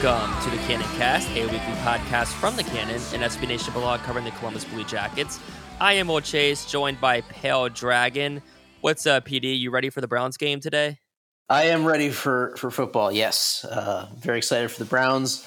Welcome to the Cannon Cast, a weekly podcast from the Cannon, an SB Nation blog covering the Columbus Blue Jackets. I am Will Chase, joined by Pale Dragon. What's up, PD? You ready for the Browns game today? I am ready for for football. Yes, uh, very excited for the Browns.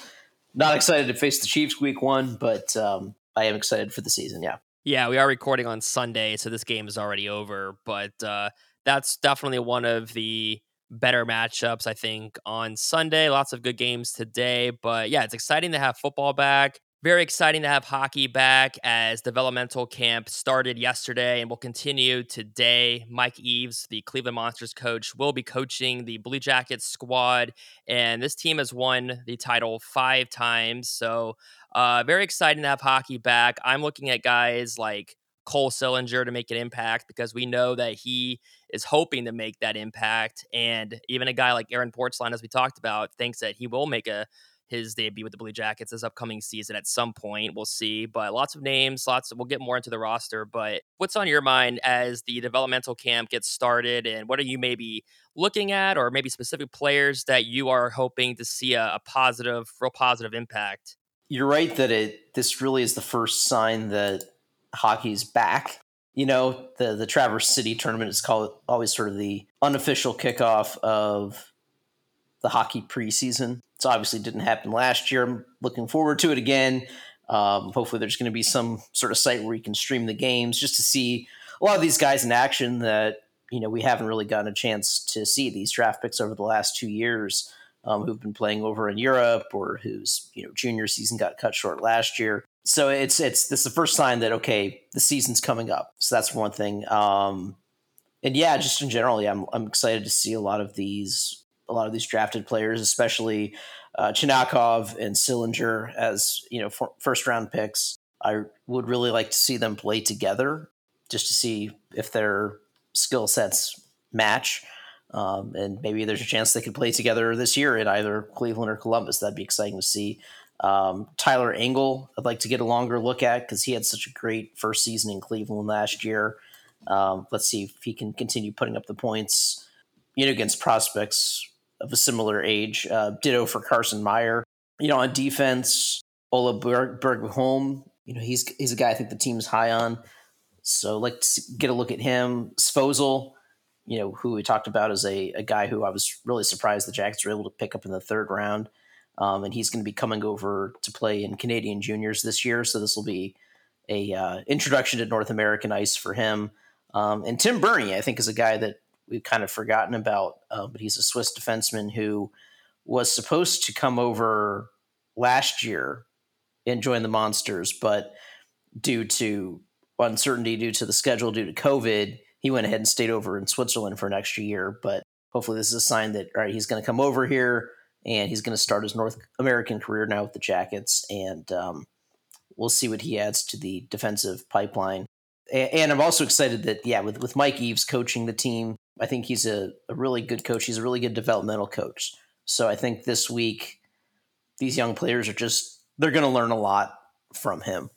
Not excited to face the Chiefs week one, but um, I am excited for the season. Yeah, Yeah, we are recording on Sunday, so this game is already over, but uh, that's definitely one of the better matchups, I think, on Sunday. Lots of good games today, but yeah, it's exciting to have football back. Very exciting to have hockey back as developmental camp started yesterday and will continue today. Mike Eaves, the Cleveland Monsters coach, will be coaching the Blue Jackets squad, and this team has won the title five times. So, uh, very exciting to have hockey back. I'm looking at guys like Cole Sillinger to make an impact because we know that he is hoping to make that impact. And even a guy like Aaron Portzline, as we talked about, thinks that he will make a his debut with the Blue Jackets this upcoming season at some point. We'll see. But lots of names, lots of, we'll get more into the roster. But what's on your mind as the developmental camp gets started and what are you maybe looking at or maybe specific players that you are hoping to see a, a positive, real positive impact? you're right that it this really is the first sign that hockey's back. You know, the the Traverse City tournament is called always sort of the unofficial kickoff of the hockey preseason. It obviously didn't happen last year. I'm looking forward to it again. Um, hopefully, there's going to be some sort of site where you can stream the games just to see a lot of these guys in action that you know we haven't really gotten a chance to see these draft picks over the last two years um, who've been playing over in Europe or whose you know junior season got cut short last year. So it's it's this is the first sign that okay the season's coming up. So that's one thing. Um, and yeah, just in general, yeah, I'm I'm excited to see a lot of these a lot of these drafted players, especially uh, Chinakhov and Sillinger as you know for, first round picks. I would really like to see them play together, just to see if their skill sets match. Um, and maybe there's a chance they could play together this year in either Cleveland or Columbus. That'd be exciting to see. Um, Tyler Angle, I'd like to get a longer look at because he had such a great first season in Cleveland last year. Um, let's see if he can continue putting up the points, you know, against prospects of a similar age. Uh, ditto for Carson Meyer. You know, on defense, Ola Berg- Bergholm, you know, he's he's a guy I think the team's high on. So like to get a look at him. Svozil, you know, who we talked about as a, a guy who I was really surprised the Jackets were able to pick up in the third round. Um, and he's going to be coming over to play in Canadian juniors this year. So this will be a uh, introduction to North American ice for him. Um, and Tim Berni, I think, is a guy that we've kind of forgotten about, uh, but he's a Swiss defenseman who was supposed to come over last year and join the Monsters, but due to uncertainty, due to the schedule, due to COVID, he went ahead and stayed over in Switzerland for an extra year. But hopefully, this is a sign that all right, he's going to come over here and he's going to start his North American career now with the Jackets, and um, we'll see what he adds to the defensive pipeline. A- And I'm also excited that yeah, with with Mike Eaves coaching the team, I think he's a, a really good coach. He's a really good developmental coach. So I think this week these young players are just they're going to learn a lot from him.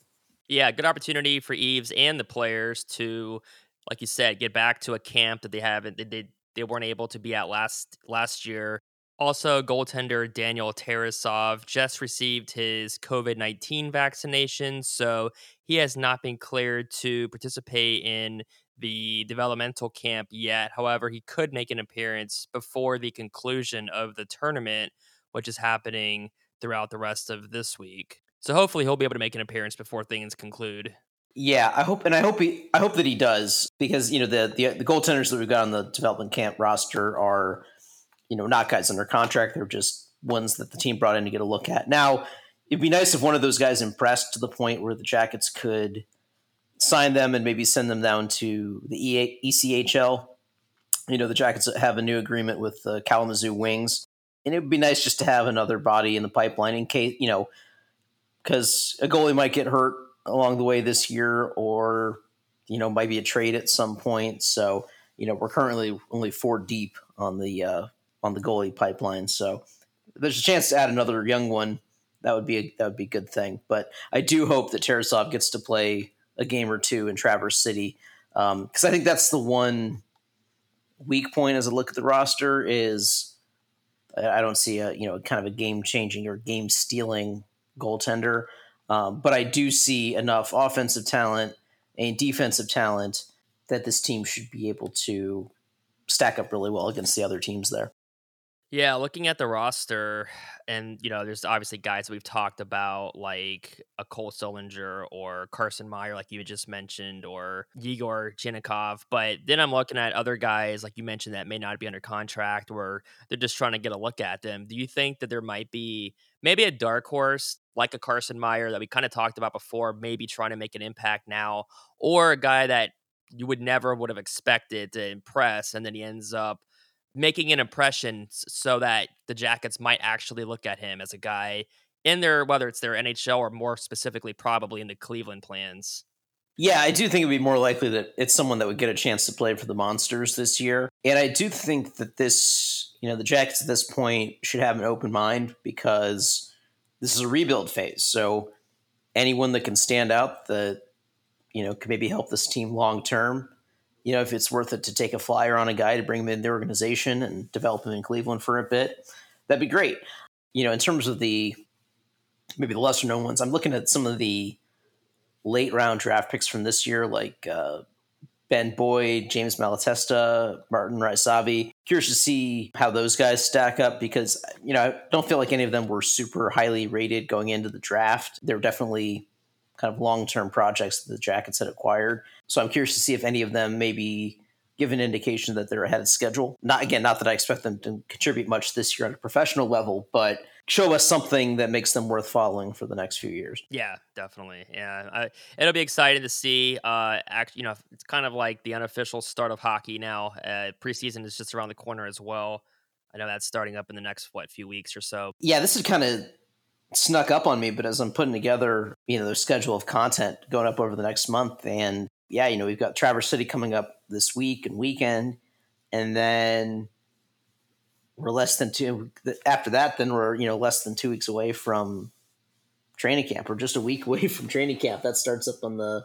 Yeah, good opportunity for Eaves and the players to, like you said, get back to a camp that they haven't they they weren't able to be at last last year. Also, goaltender Daniel Tarasov just received his COVID 19 vaccination, so he has not been cleared to participate in the developmental camp yet. However, he could make an appearance before the conclusion of the tournament, which is happening throughout the rest of this week. So hopefully he'll be able to make an appearance before things conclude. Yeah, I hope, and I hope he, I hope that he does because you know the the, the goaltenders that we've got on the development camp roster are you know, not guys under contract. They're just ones that the team brought in to get a look at. Now, it'd be nice if one of those guys impressed to the point where the Jackets could sign them and maybe send them down to the EA, ECHL. You know, the Jackets have a new agreement with the Kalamazoo Wings, and it would be nice just to have another body in the pipeline in case you know, because a goalie might get hurt along the way this year, or you know, might be a trade at some point. So you know, we're currently only four deep on the uh, on the goalie pipeline. So there's a chance to add another young one. That would be a, that would be a good thing. But I do hope that Tarasov gets to play a game or two in Traverse City because um, I think that's the one weak point as I look at the roster is I don't see a you know kind of a game changing or game stealing goaltender, um, but I do see enough offensive talent and defensive talent that this team should be able to stack up really well against the other teams there. Yeah, looking at the roster, and you know, there's obviously guys we've talked about, like a Cole Sillinger or Carson Meyer, like you just mentioned, or Yegor Chinakhov. But then I'm looking at other guys, like you mentioned, that may not be under contract, or they're just trying to get a look at them. Do you think that there might be maybe a dark horse like a Carson Meyer that we kind of talked about before, maybe trying to make an impact now, or a guy that you would never would have expected to impress, and then he ends up making an impression so that the Jackets might actually look at him as a guy in their whether it's their NHL or more specifically probably in the Cleveland plans. Yeah, I do think it'd be more likely that it's someone that would get a chance to play for the Monsters this year. And I do think that this, you know, the Jackets at this point should have an open mind because this is a rebuild phase. So anyone that can stand out that, you know, can maybe help this team long term you know, if it's worth it to take a flyer on a guy to bring him in the organization and develop him in Cleveland for a bit, that'd be great. You know, in terms of the maybe the lesser known ones, I'm looking at some of the late round draft picks from this year, like uh, Ben Boyd, James Malatesta, Martin Rysavy. Curious to see how those guys stack up because, you know, I don't feel like any of them were super highly rated going into the draft. They're definitely kind of long term projects that the Jackets had acquired. So I'm curious to see if any of them maybe give an indication that they're ahead of schedule. Not again, not that I expect them to contribute much this year on a professional level, but show us something that makes them worth following for the next few years. Yeah, definitely. Yeah, I, it'll be exciting to see. Uh, act, you know, it's kind of like the unofficial start of hockey now. Uh, preseason is just around the corner as well. I know that's starting up in the next what few weeks or so. Yeah, this is kind of snuck up on me, but as I'm putting together, you know, the schedule of content going up over the next month, and yeah, you know, we've got Traverse City coming up this week and weekend, and then we're less than two after that. Then we're you know less than two weeks away from training camp. We're just a week away from training camp. That starts up on the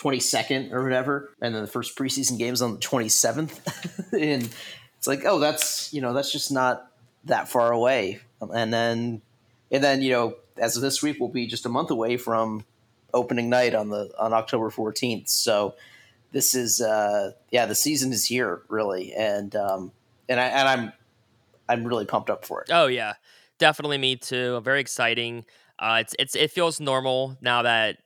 22nd or whatever, and then the first preseason games on the 27th, and it's like, oh, that's you know, that's just not that far away, and then and then you know as of this week we'll be just a month away from opening night on the on October 14th. So this is uh yeah the season is here really and um and I and I'm I'm really pumped up for it. Oh yeah. Definitely me too. Very exciting. Uh it's it's it feels normal now that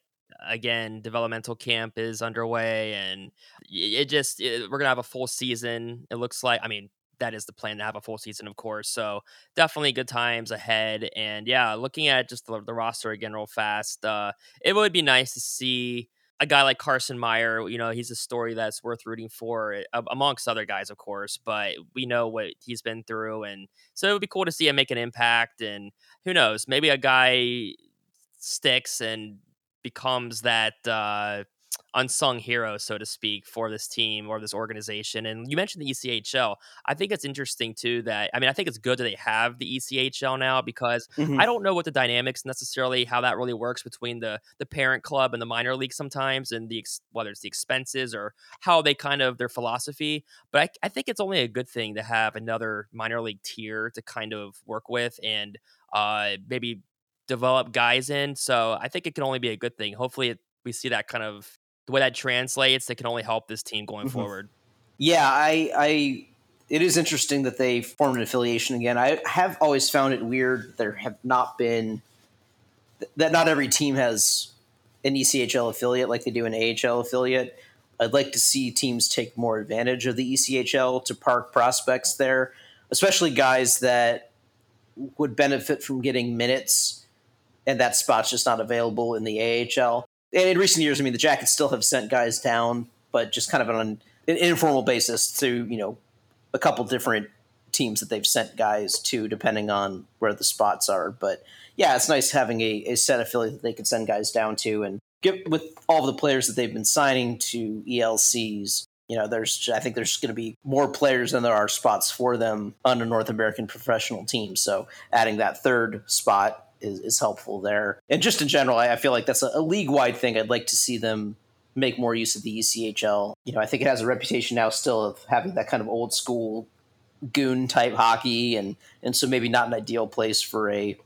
again developmental camp is underway and it just it, we're to have a full season. It looks like I mean that is the plan to have a full season, of course. So definitely good times ahead. And yeah, looking at just the, the roster again real fast, uh, it would be nice to see a guy like Carson Meyer. You know, he's a story that's worth rooting for, uh, amongst other guys, of course. But we know what he's been through, and so it would be cool to see him make an impact. And who knows, maybe a guy sticks and becomes that. Uh, unsung hero, so to speak, for this team or this organization. And you mentioned the ECHL. I think it's interesting too that I mean I think it's good that they have the ECHL now because mm-hmm. I don't know what the dynamics necessarily how that really works between the the parent club and the minor league sometimes and the whether it's the expenses or how they kind of their philosophy. But I, I think it's only a good thing to have another minor league tier to kind of work with and uh, maybe develop guys in. So I think it can only be a good thing. Hopefully, it, we see that kind of the way that translates. That can only help this team going mm-hmm. forward. Yeah, I, I, it is interesting that they formed an affiliation again. I have always found it weird there have not been that not every team has an ECHL affiliate like they do an AHL affiliate. I'd like to see teams take more advantage of the ECHL to park prospects there, especially guys that would benefit from getting minutes and that spot's just not available in the AHL. And in recent years, I mean, the Jackets still have sent guys down, but just kind of on an informal basis to, you know, a couple different teams that they've sent guys to, depending on where the spots are. But yeah, it's nice having a, a set affiliate that they can send guys down to and get with all the players that they've been signing to ELCs. You know, there's I think there's going to be more players than there are spots for them on a North American professional team. So adding that third spot is, is helpful there. And just in general, I, I feel like that's a, a league wide thing. I'd like to see them make more use of the ECHL. You know, I think it has a reputation now still of having that kind of old school goon type hockey, and and so maybe not an ideal place for a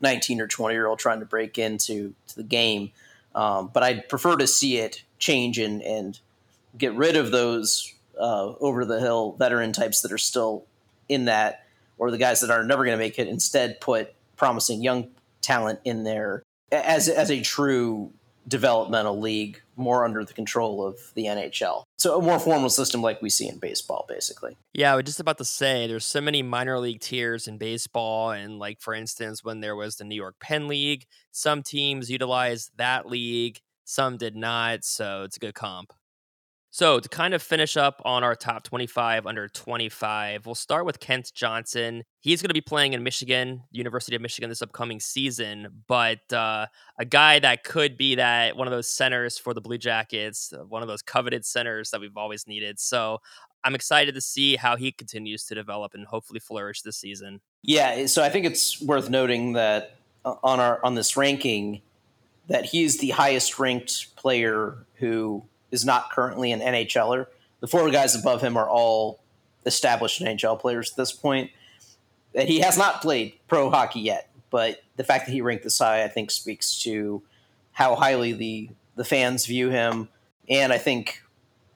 19 or 20 year old trying to break into to the game. Um, but I'd prefer to see it change and and get rid of those uh, over the hill veteran types that are still in that, or the guys that are never going to make it. Instead, put promising young talent in there as as a true developmental league, more under the control of the NHL. So a more formal system like we see in baseball, basically. Yeah, I was just about to say there's so many minor league tiers in baseball, and like for instance, when there was the New York Penn League, some teams utilized that league, some did not. So it's a good comp. So, to kind of finish up on our top 25 under 25, we'll start with Kent Johnson. He's going to be playing in Michigan, University of Michigan, this upcoming season, but uh, a guy that could be that one of those centers for the Blue Jackets, uh, one of those coveted centers that we've always needed. So, I'm excited to see how he continues to develop and hopefully flourish this season. Yeah, so I think it's worth noting that uh, on our on this ranking that he's the highest ranked player who is not currently an NHLer. The four guys above him are all established NHL players at this point. And he has not played pro hockey yet, but the fact that he ranked this high, I think, speaks to how highly the the fans view him, and I think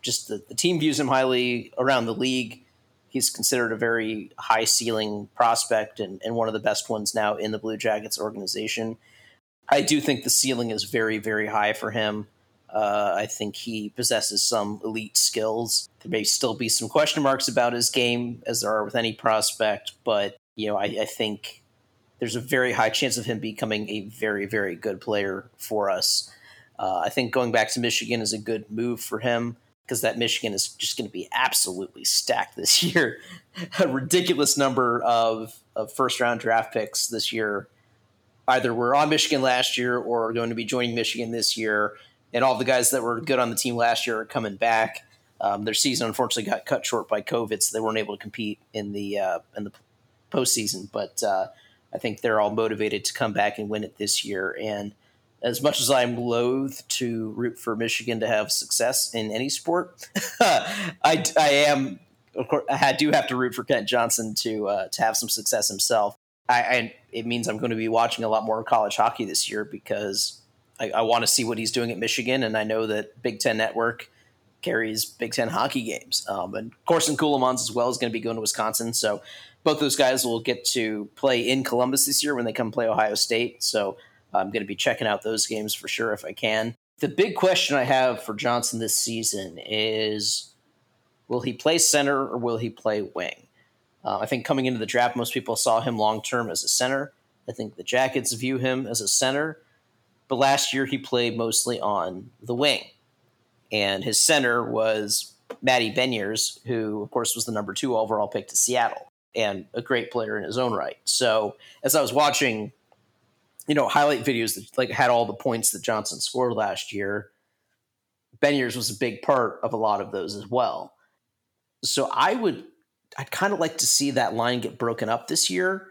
just the, the team views him highly around the league. He's considered a very high ceiling prospect and, and one of the best ones now in the Blue Jackets organization. I do think the ceiling is very, very high for him. Uh, I think he possesses some elite skills. There may still be some question marks about his game, as there are with any prospect, but you know, I, I think there's a very high chance of him becoming a very, very good player for us. Uh, I think going back to Michigan is a good move for him because that Michigan is just going to be absolutely stacked this year. a ridiculous number of, of first round draft picks this year. Either we're on Michigan last year or are going to be joining Michigan this year and all the guys that were good on the team last year are coming back. Um, their season unfortunately got cut short by COVID, so they weren't able to compete in the uh, in the postseason. But uh, I think they're all motivated to come back and win it this year. And as much as I'm loath to root for Michigan to have success in any sport, I, I am of course I do have to root for Kent Johnson to uh, to have some success himself. I, I, it means I'm going to be watching a lot more college hockey this year because I, I want to see what he's doing at Michigan, and I know that Big Ten Network carries Big Ten hockey games. Um, and Corson Ceulemans as well is going to be going to Wisconsin, so both those guys will get to play in Columbus this year when they come play Ohio State. So I'm going to be checking out those games for sure if I can. The big question I have for Johnson this season is will he play center or will he play wing? Uh, I think coming into the draft, most people saw him long term as a center. I think the Jackets view him as a center. But last year he played mostly on the wing. And his center was Matty Beniers, who, of course, was the number two overall pick to Seattle and a great player in his own right. So as I was watching, you know, highlight videos that like had all the points that Johnson scored last year, Beniers was a big part of a lot of those as well. So I would, I'd kind of like to see that line get broken up this year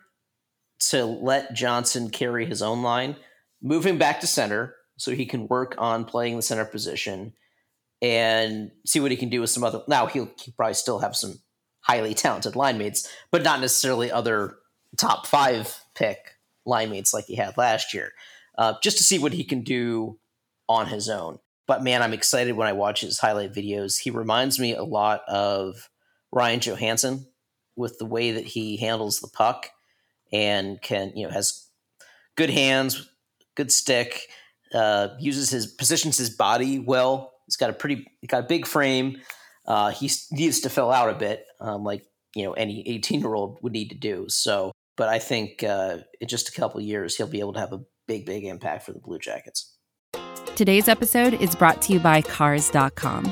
to let Johnson carry his own line, move him back to center so he can work on playing the center position and see what he can do with some other. Now he'll, he'll probably still have some highly talented line mates, but not necessarily other top five pick line mates like he had last year. Uh, just to see what he can do on his own. But man, I'm excited when I watch his highlight videos. He reminds me a lot of Ryan Johansen with the way that he handles the puck and can, you know, has good hands, good stick, uh, uses his positions his body well. He's got a pretty, got a big frame. Uh, he needs to fill out a bit, um, like you know any 18 year old would need to do. So, but I think uh, in just a couple years he'll be able to have a big, big impact for the Blue Jackets. Today's episode is brought to you by Cars.com.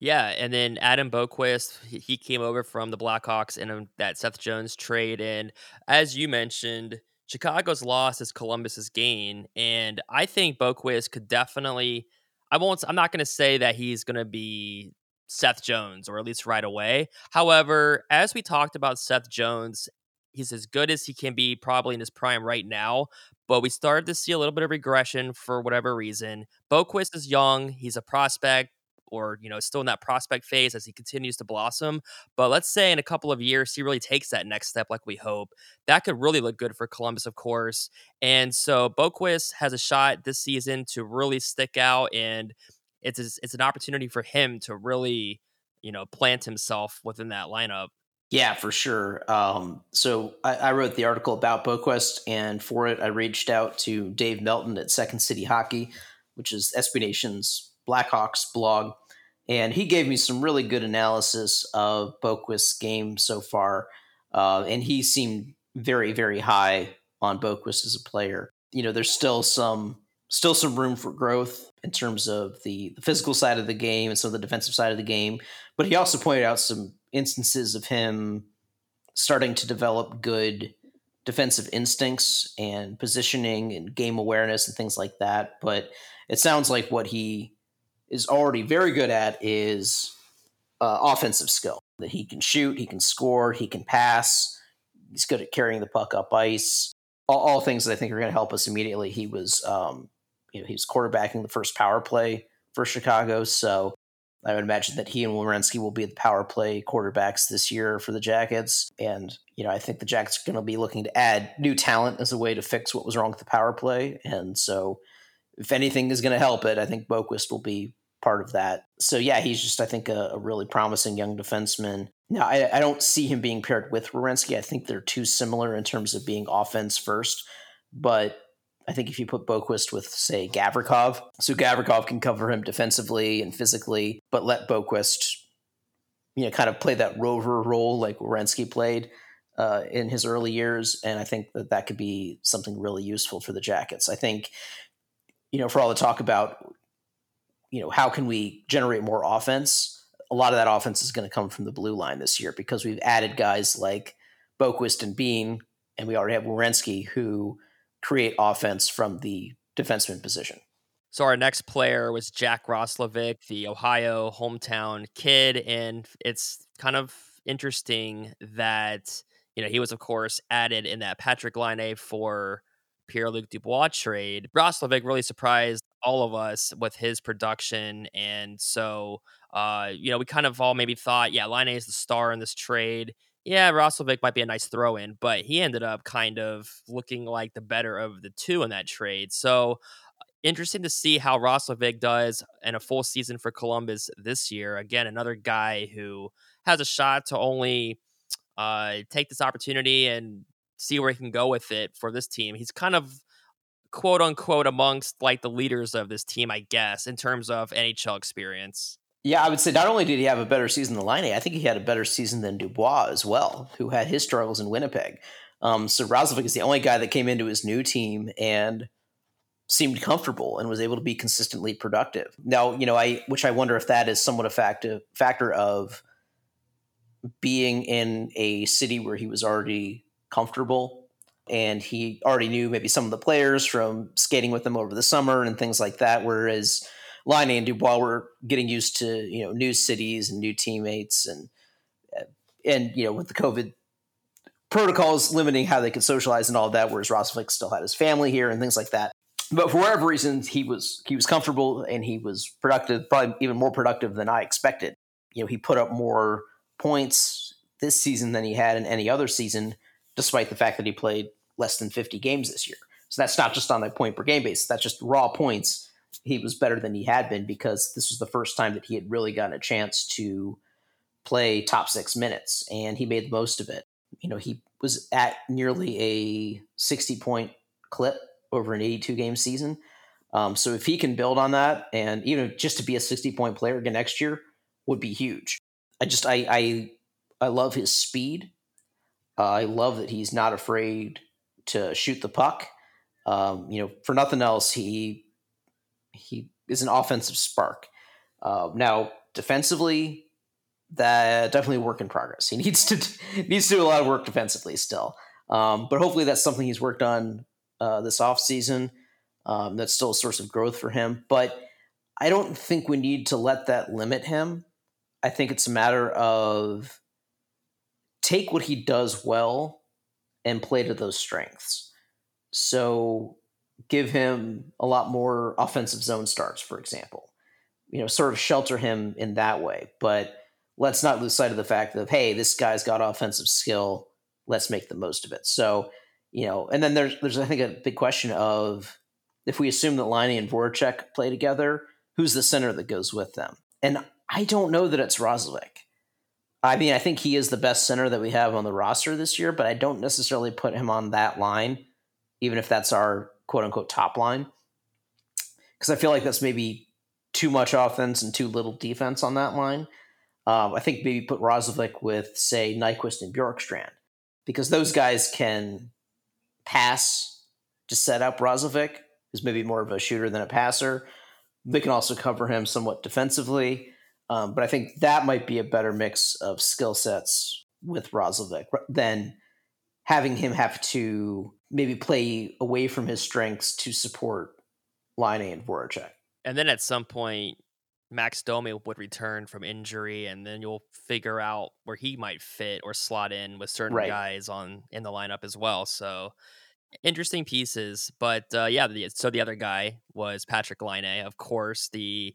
Yeah, and then Adam Boqvist, he came over from the Blackhawks in um, that Seth Jones trade, and as you mentioned, Chicago's loss is Columbus's gain, and I think Boqvist could definitely. I won't. I'm not going to say that he's going to be Seth Jones, or at least right away. However, as we talked about Seth Jones, he's as good as he can be probably in his prime right now. But we started to see a little bit of regression for whatever reason. Boqvist is young. He's a prospect or you know still in that prospect phase as he continues to blossom but let's say in a couple of years he really takes that next step like we hope that could really look good for columbus of course and so Boqvist has a shot this season to really stick out and it's it's an opportunity for him to really you know plant himself within that lineup yeah, for sure. Um, so I, I, wrote the article about Boqvist, and for it, I reached out to Dave Melton at Second City Hockey, which is SB Nation's Blackhawks blog, and he gave me some really good analysis of Boqvist's game so far. Uh, and he seemed very, very high on Boqvist as a player. You know, there's still some still some room for growth in terms of the, the physical side of the game and some of the defensive side of the game. But he also pointed out some instances of him starting to develop good defensive instincts and positioning and game awareness and things like that. But it sounds like what he is already very good at is uh, offensive skill. That he can shoot, he can score, he can pass. He's good at carrying the puck up ice. All, all things that I think are going to help us immediately. He was, um, you know, he was quarterbacking the first power play for Chicago, so I would imagine that he and Werenski will be the power play quarterbacks this year for the Jackets. And, you know, I think the Jackets are going to be looking to add new talent as a way to fix what was wrong with the power play. And so, if anything is going to help it, I think Boqvist will be part of that. So yeah, he's just I think a, a really promising young defenseman. Now I, I, don't see him being paired with Werenski. I think they're too similar in terms of being offense first. But I think if you put Boqvist with say Gavrikov, so Gavrikov can cover him defensively and physically, but let Boqvist, you know kind of play that rover role like Werenski played. Uh, in his early years, and I think that that could be something really useful for the Jackets. I think, you know, for all the talk about you know, how can we generate more offense? a lot of that offense is going to come from the blue line this year because we've added guys like Boqvist and Bean, and we already have Werenski who create offense from the defenseman position. So our next player was Jack Roslovic, the Ohio hometown kid, and it's kind of interesting that you know he was of course added in that Patrick Laine for Pierre Luc Dubois trade. Roslovic really surprised all of us with his production, and so uh, you know we kind of all maybe thought, yeah, Laine is the star in this trade. Yeah, Roslovic might be a nice throw in, but he ended up kind of looking like the better of the two in that trade. So interesting to see how Roslovic does in a full season for Columbus this year. Again, another guy who has a shot to only uh, take this opportunity and see where he can go with it for this team. He's kind of quote unquote amongst like the leaders of this team, I guess, in terms of NHL experience. Yeah, I would say not only did he have a better season than Laine, I think he had a better season than Dubois as well, who had his struggles in Winnipeg. Um, so Roslovic is the only guy that came into his new team and seemed comfortable and was able to be consistently productive. Now, you know, I which I wonder if that is somewhat a factor factor of being in a city where he was already comfortable and he already knew maybe some of the players from skating with them over the summer and things like that. Whereas Laine and Dubois were getting used to you know new cities and new teammates and uh, and you know with the COVID protocols limiting how they could socialize and all that. Whereas Roslovic still had his family here and things like that but for whatever reason, he was he was comfortable and he was productive, probably even more productive than I expected. You know, he put up more points this season than he had in any other season, despite the fact that he played less than 50 games this year. So that's not just on a point per game basis. That's just raw points. He was better than he had been because this was the first time that he had really gotten a chance to play top six minutes, and he made the most of it. You know, he was at nearly a 60 point clip over an 82 game season. Um, so if he can build on that, and even just to be a 60 point player again next year, would be huge. I just I I, I love his speed. Uh, I love that he's not afraid to shoot the puck. Um, you know, for nothing else, he he is an offensive spark. Uh, now, defensively, that definitely work in progress. He needs to needs to do a lot of work defensively still. Um, but hopefully, that's something he's worked on uh, this offseason. Um, that's still a source of growth for him. But I don't think we need to let that limit him. I think it's a matter of take what he does well and play to those strengths. So give him a lot more offensive zone starts, for example. You know, sort of shelter him in that way. But let's not lose sight of the fact of, hey, this guy's got offensive skill. Let's make the most of it. So you know, and then there's there's I think a big question of if we assume that Laine and Voracek play together, who's the center that goes with them? And I don't know that it's Roslovic. I mean, I think he is the best center that we have on the roster this year, but I don't necessarily put him on that line, even if that's our quote unquote top line. Because I feel like that's maybe too much offense and too little defense on that line. Um, I think maybe put Roslovic with, say, Nyquist and Bjorkstrand, because those guys can pass to set up Roslovic, who's maybe more of a shooter than a passer. They can also cover him somewhat defensively. Um, but I think that might be a better mix of skill sets with Roslovic than having him have to maybe play away from his strengths to support Laine and Voracek. And then at some point, Max Domi would return from injury, and then you'll figure out where he might fit or slot in with certain right. guys on in the lineup as well. So interesting pieces, but uh, yeah. The, so the other guy was Patrick Laine, of course. The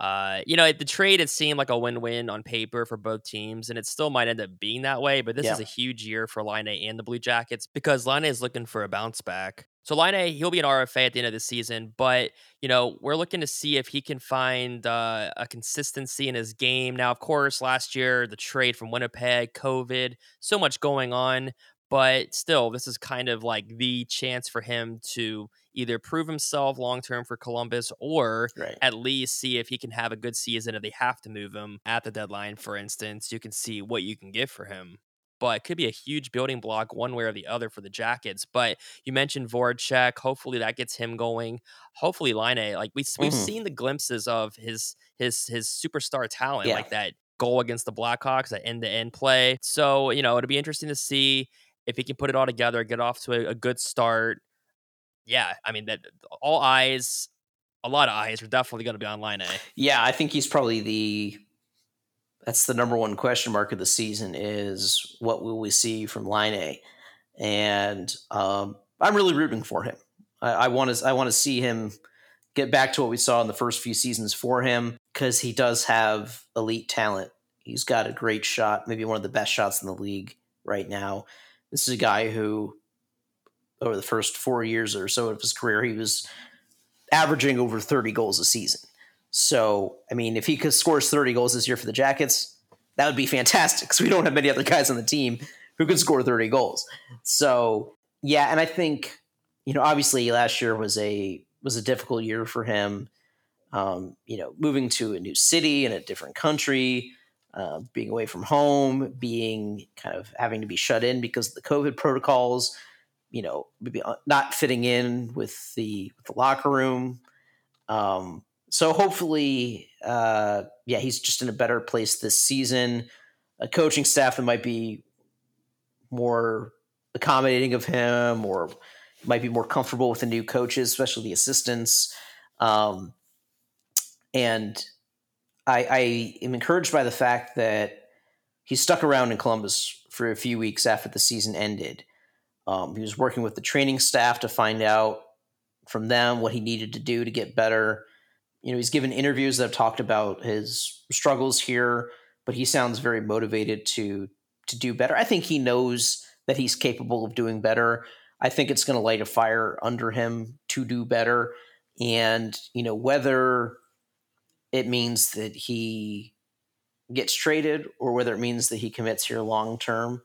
uh, you know, the trade it seemed like a win-win on paper for both teams, and it still might end up being that way. But this yeah. is a huge year for Laine and the Blue Jackets because Laine is looking for a bounce back. So Laine, he'll be an RFA at the end of the season, but you know we're looking to see if he can find uh, a consistency in his game. Now, of course, last year the trade from Winnipeg, COVID, so much going on, but still, this is kind of like the chance for him to either prove himself long term for Columbus or right. at least see if he can have a good season. If they have to move him at the deadline, for instance, you can see what you can get for him but it could be a huge building block one way or the other for the Jackets. But you mentioned Voracek. Hopefully that gets him going. Hopefully Laine, like we we've mm-hmm. seen the glimpses of his his his superstar talent, yeah. like that goal against the Blackhawks, that end to end play. So, you know, it'll be interesting to see if he can put it all together, get off to a, a good start. Yeah, I mean, that all eyes, a lot of eyes are definitely going to be on Laine. Yeah, I think he's probably the that's the number one question mark of the season is what will we see from Laine, And um, I'm really rooting for him. I want to I want to see him get back to what we saw in the first few seasons for him because he does have elite talent. He's got a great shot, maybe one of the best shots in the league right now. This is a guy who, over the first four years or so of his career, he was averaging over 30 goals a season. So, I mean, if he could scores 30 goals this year for the Jackets, that would be fantastic because we don't have many other guys on the team who can score 30 goals. So, yeah, and I think, you know, obviously last year was a was a difficult year for him. Um, you know, moving to a new city in a different country, uh, being away from home, being kind of having to be shut in because of the COVID protocols, you know, maybe uh, not fitting in with the, with the locker room. Um, so hopefully, uh, yeah, he's just in a better place this season. A coaching staff that might be more accommodating of him or might be more comfortable with the new coaches, especially the assistants. Um, and I, I am encouraged by the fact that he stuck around in Columbus for a few weeks after the season ended. Um, he was working with the training staff to find out from them what he needed to do to get better. You know, he's given interviews that have talked about his struggles here, but he sounds very motivated to to do better. I think he knows that he's capable of doing better. I think it's going to light a fire under him to do better. And, you know, whether it means that he gets traded or whether it means that he commits here long term,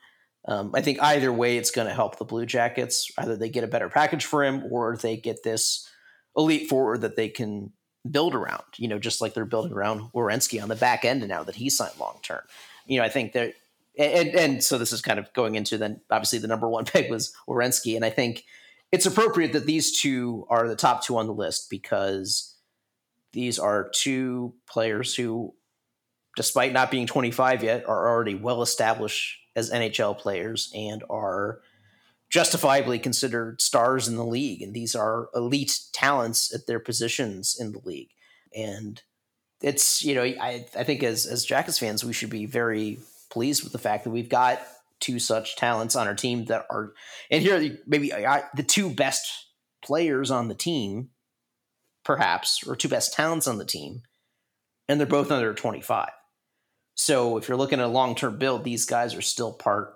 um, I think either way, it's going to help the Blue Jackets. Either they get a better package for him or they get this elite forward that they can build around, you know, just like they're building around Werenski on the back end now that he signed long term. You know, I think that and, and so this is kind of going into then obviously the number one pick was Werenski, and I think it's appropriate that these two are the top two on the list because these are two players who, despite not being 25 yet, are already well established as NHL players and are justifiably considered stars in the league. And these are elite talents at their positions in the league. And it's, you know, I, I think as, as Jackets fans, we should be very pleased with the fact that we've got two such talents on our team that are, and here maybe uh, the two best players on the team, perhaps, or two best talents on the team, and they're both under 25. So if you're looking at a long term build, these guys are still part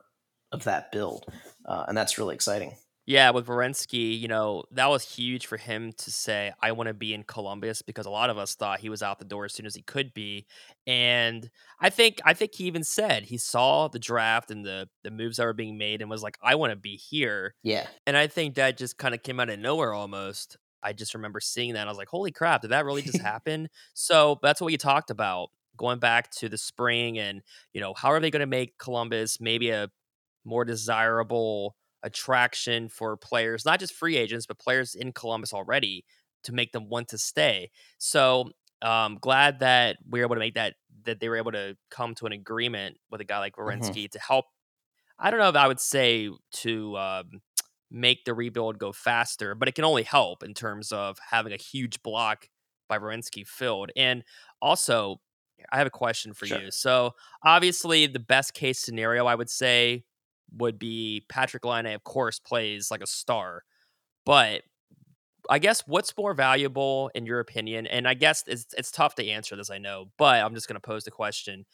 of that build, uh, and that's really exciting. Yeah, with Werenski, you know, that was huge for him to say, I want to be in Columbus because a lot of us thought he was out the door as soon as he could be. And I think I think he even said he saw the draft and the the moves that were being made and was like, I want to be here. Yeah. And I think that just kind of came out of nowhere almost. I just remember seeing that. I was like, holy crap, did that really just happen? so that's what you talked about. Going back to the spring and, you know, how are they going to make Columbus maybe a more desirable attraction for players, not just free agents, but players in Columbus already to make them want to stay. So um glad that we were able to make that that they were able to come to an agreement with a guy like Mm-hmm. To help. I don't know if I would say to um, make the rebuild go faster, but it can only help in terms of having a huge block by Werenski filled. And also, I have a question for Sure. you. So obviously, the best case scenario I would say would be Patrick Laine, of course, plays like a star. But I guess what's more valuable in your opinion? And I guess it's it's tough to answer this, I know, but I'm just going to pose the question.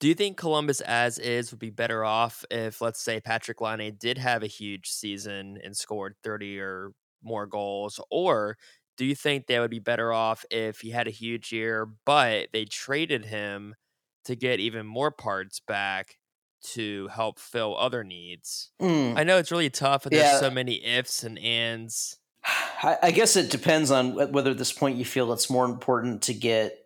Do you think Columbus as is would be better off if, let's say, Patrick Laine did have a huge season and scored 30 or more goals? Or do you think they would be better off if he had a huge year, but they traded him to get even more parts back to help fill other needs? Mm. I know it's really tough, and there's Yeah. so many ifs and ands. I, I guess it depends on whether at this point you feel it's more important to get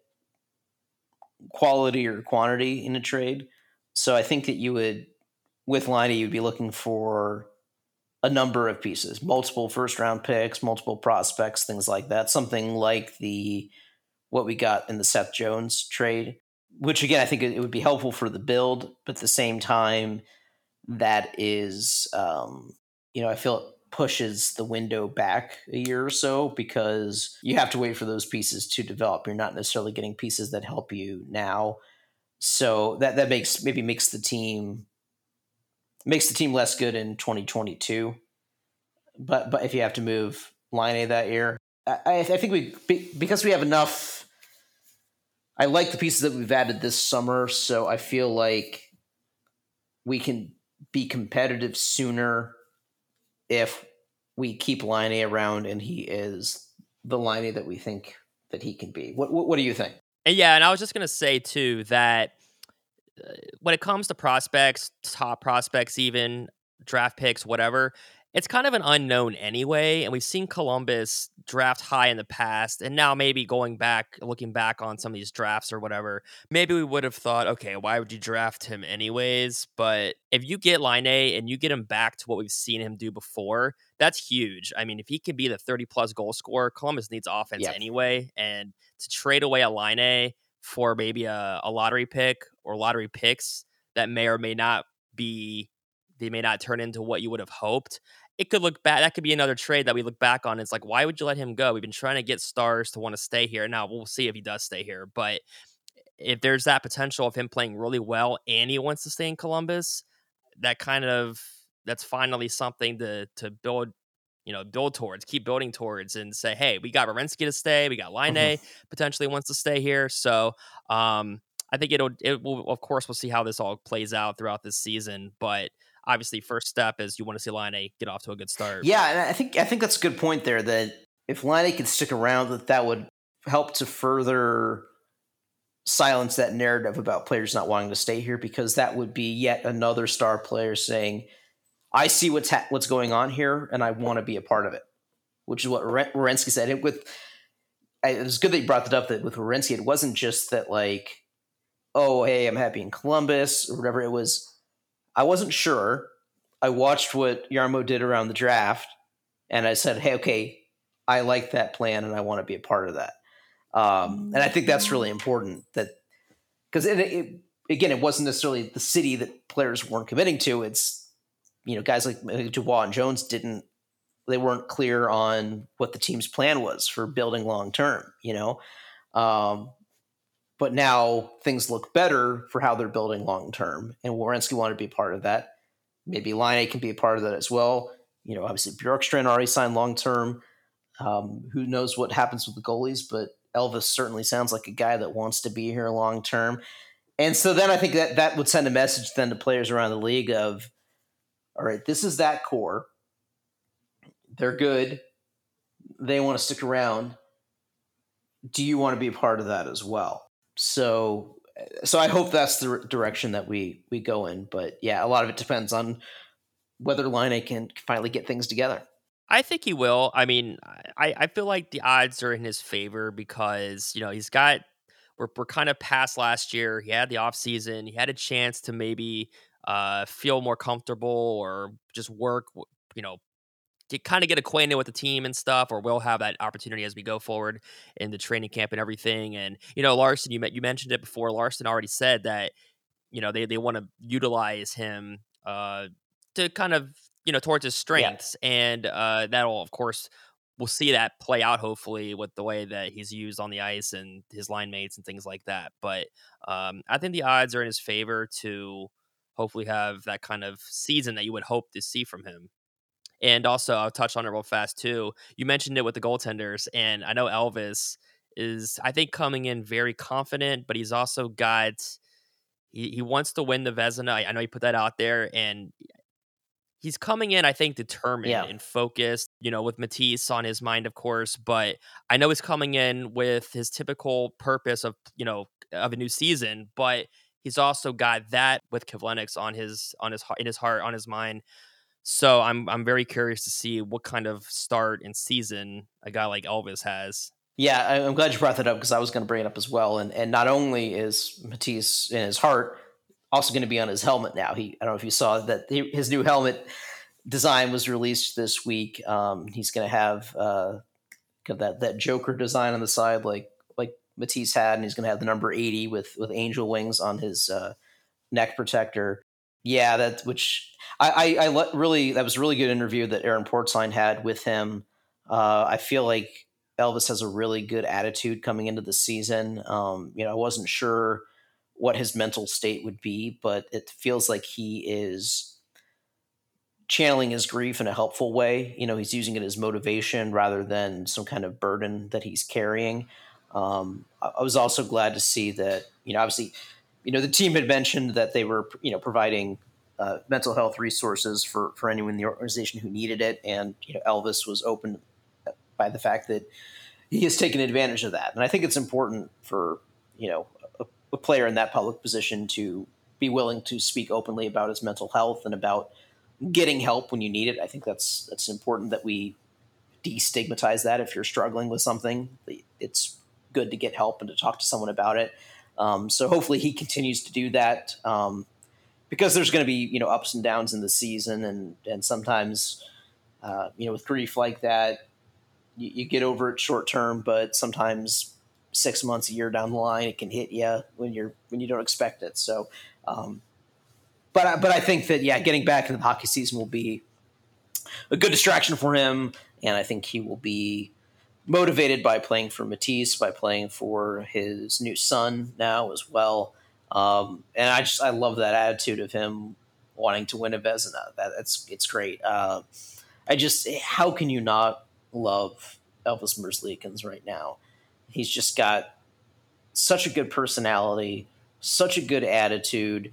quality or quantity in a trade. So I think that you would, with Laine, you'd be looking for a number of pieces, multiple first round picks, multiple prospects, things like that. Something like the what we got in the Seth Jones trade. which again I think it, would be helpful for the build, but at the same time, that is um, you know I feel it pushes the window back a year or so because you have to wait for those pieces to develop. You're not necessarily getting pieces that help you now. So that that makes maybe makes the team makes the team less good in 2022. But but if you have to move Laine that year, I, I think we because we have enough. I like the pieces that we've added this summer, so I feel like we can be competitive sooner if we keep Laine around and he is the Laine that we think that he can be. What what, what do you think? And yeah, and I was just gonna say too that when it comes to prospects, top prospects, even draft picks, whatever, it's kind of an unknown anyway. And we've seen Columbus draft high in the past. And now, maybe going back, looking back on some of these drafts or whatever, maybe we would have thought, okay, why would you draft him anyways? But if you get Laine and you get him back to what we've seen him do before, that's huge. I mean, if he can be the 30 plus goal scorer, Columbus needs offense yep. anyway. And to trade away a Laine for maybe a, a lottery pick or lottery picks that may or may not be they may not turn into what you would have hoped it could look bad. That could be another trade that we look back on. It's like, why would you let him go? We've been trying to get stars to want to stay here. Now we'll see if he does stay here. But if there's that potential of him playing really well and he wants to stay in Columbus, that kind of that's finally something to to build, you know, build towards, keep building towards, and say, hey, we got Werenski to stay, we got Laine mm-hmm. potentially wants to stay here. So um, I think it'll it will of course we'll see how this all plays out throughout this season, but obviously first step is you want to see Laine get off to a good start. Yeah, and I think I think that's a good point there that if Laine can stick around that that would help to further silence that narrative about players not wanting to stay here because that would be yet another star player saying I see what's ha- what's going on here and I want to be a part of it. Which is what Werenski said. It with it was good that you brought that up that with Werenski it wasn't just that like oh hey I'm happy in Columbus or whatever it was I wasn't sure. I watched what Jarmo did around the draft, and I said, "Hey, okay, I like that plan, and I want to be a part of that." Um, and I think that's really important. That because it, it, again, it wasn't necessarily the city that players weren't committing to. It's you know guys like Dubois and Jones didn't. They weren't clear on what the team's plan was for building long term. You know, um, but now things look better for how they're building long term. And Werenski wanted to be part of that. Maybe Laine can be a part of that as well. You know, obviously Bjorkstrand already signed long term. Um, who knows what happens with the goalies, but Elvis certainly sounds like a guy that wants to be here long term. And so then I think that that would send a message then to players around the league of, all right, this is that core. They're good. They want to stick around. Do you want to be a part of that as well? So so I hope that's the direction that we we go in. But yeah, a lot of it depends on whether Laine can finally get things together. I think he will. I mean, I, I feel like the odds are in his favor because, you know, he's got we're, we're kind of past last year. He had the off season. He had a chance to maybe uh, feel more comfortable or just work, you know, get kind of get acquainted with the team and stuff, or we'll have that opportunity as we go forward in the training camp and everything. And you know, Larsen, you you mentioned it before. Larsen already said that you know they they want to utilize him uh, to kind of you know towards his strengths, yeah. and uh, that'll of course we'll see that play out hopefully with the way that he's used on the ice and his line mates and things like that. But um, I think the odds are in his favor to hopefully have that kind of season that you would hope to see from him. And also, I'll touch on it real fast too. You mentioned it with the goaltenders, and I know Elvis is, I think, coming in very confident, but he's also got, he, he wants to win the Vezina. I, I know he put that out there, and he's coming in, I think, determined yeah. and focused, you know, with Matiss on his mind, of course. But I know he's coming in with his typical purpose of, you know, of a new season, but he's also got that with Kivlenieks on his on his in his heart, on his mind. So I'm I'm very curious to see what kind of start and season a guy like Elvis has. Yeah, I'm glad you brought that up because I was going to bring it up as well. And and not only is Matiss in his heart also going to be on his helmet now. He I don't know if you saw that he, his new helmet design was released this week. Um, he's going to have uh, that that Joker design on the side, like like Matiss had, and he's going to have the number 80 with with angel wings on his uh, neck protector. Yeah, that which I, I, I let, really that was a really good interview that Aaron Portzline had with him. Uh, I feel like Elvis has a really good attitude coming into the season. Um, you know, I wasn't sure what his mental state would be, but it feels like he is channeling his grief in a helpful way. You know, he's using it as motivation rather than some kind of burden that he's carrying. Um, I was also glad to see that, you know, obviously, you know, the team had mentioned that they were, you know, providing uh, mental health resources for for anyone in the organization who needed it, and you know, Elvis was open by the fact that he has taken advantage of that. And I think it's important for you know a, a player in that public position to be willing to speak openly about his mental health and about getting help when you need it. I think that's that's important that we destigmatize that. If you're struggling with something, it's good to get help and to talk to someone about it. Um, so hopefully he continues to do that um, because there's going to be you know ups and downs in the season and and sometimes uh, you know with grief like that you, you get over it short term, but sometimes six months, a year down the line, it can hit you when you're when you don't expect it. So, um, but I, but I think that yeah, getting back into the hockey season will be a good distraction for him, and I think he will be motivated by playing for Matiss, by playing for his new son now as well. Um, and I just I love that attitude of him wanting to win a Vezina. That, that's it's great. Uh, I just how can you not love Elvis Merzlikins right now. He's just got such a good personality, such a good attitude,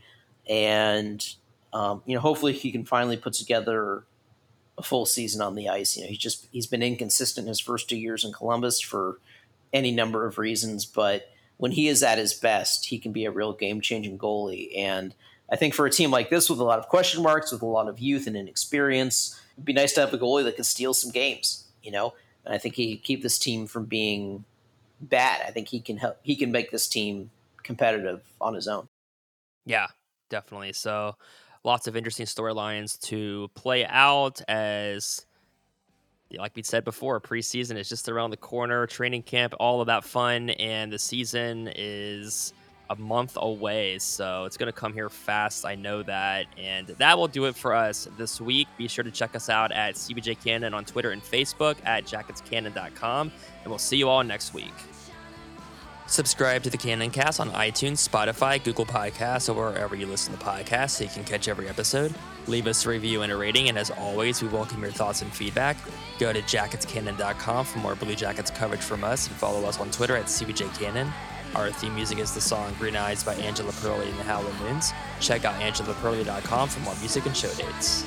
and um, you know, hopefully he can finally put together a full season on the ice. You know, he's just he's been inconsistent his first two years in Columbus for any number of reasons, but when he is at his best, he can be a real game changing goalie. And I think for a team like this with a lot of question marks, with a lot of youth and inexperience, it'd be nice to have a goalie that can steal some games you know. And I think he can keep this team from being bad. I think he can help. He can make this team competitive on his own. Yeah, definitely. So lots of interesting storylines to play out as like we said before, preseason is just around the corner, training camp, all of that fun, and the season is a month away. So it's going to come here fast. I know that. And that will do it for us this week. Be sure to check us out at CBJ Cannon on Twitter and Facebook at jacketscannon.com. And we'll see you all next week. Subscribe to the Cannon Cast on iTunes, Spotify, Google Podcasts, or wherever you listen to podcasts so you can catch every episode. Leave us a review and a rating, and as always, we welcome your thoughts and feedback. Go to jacketscannon.com for more Blue Jackets coverage from us and follow us on Twitter at CBJCannon. Our theme music is the song Green Eyes by Angela Perley and the Howlin' Moons. Check out angelaperley.com for more music and show dates.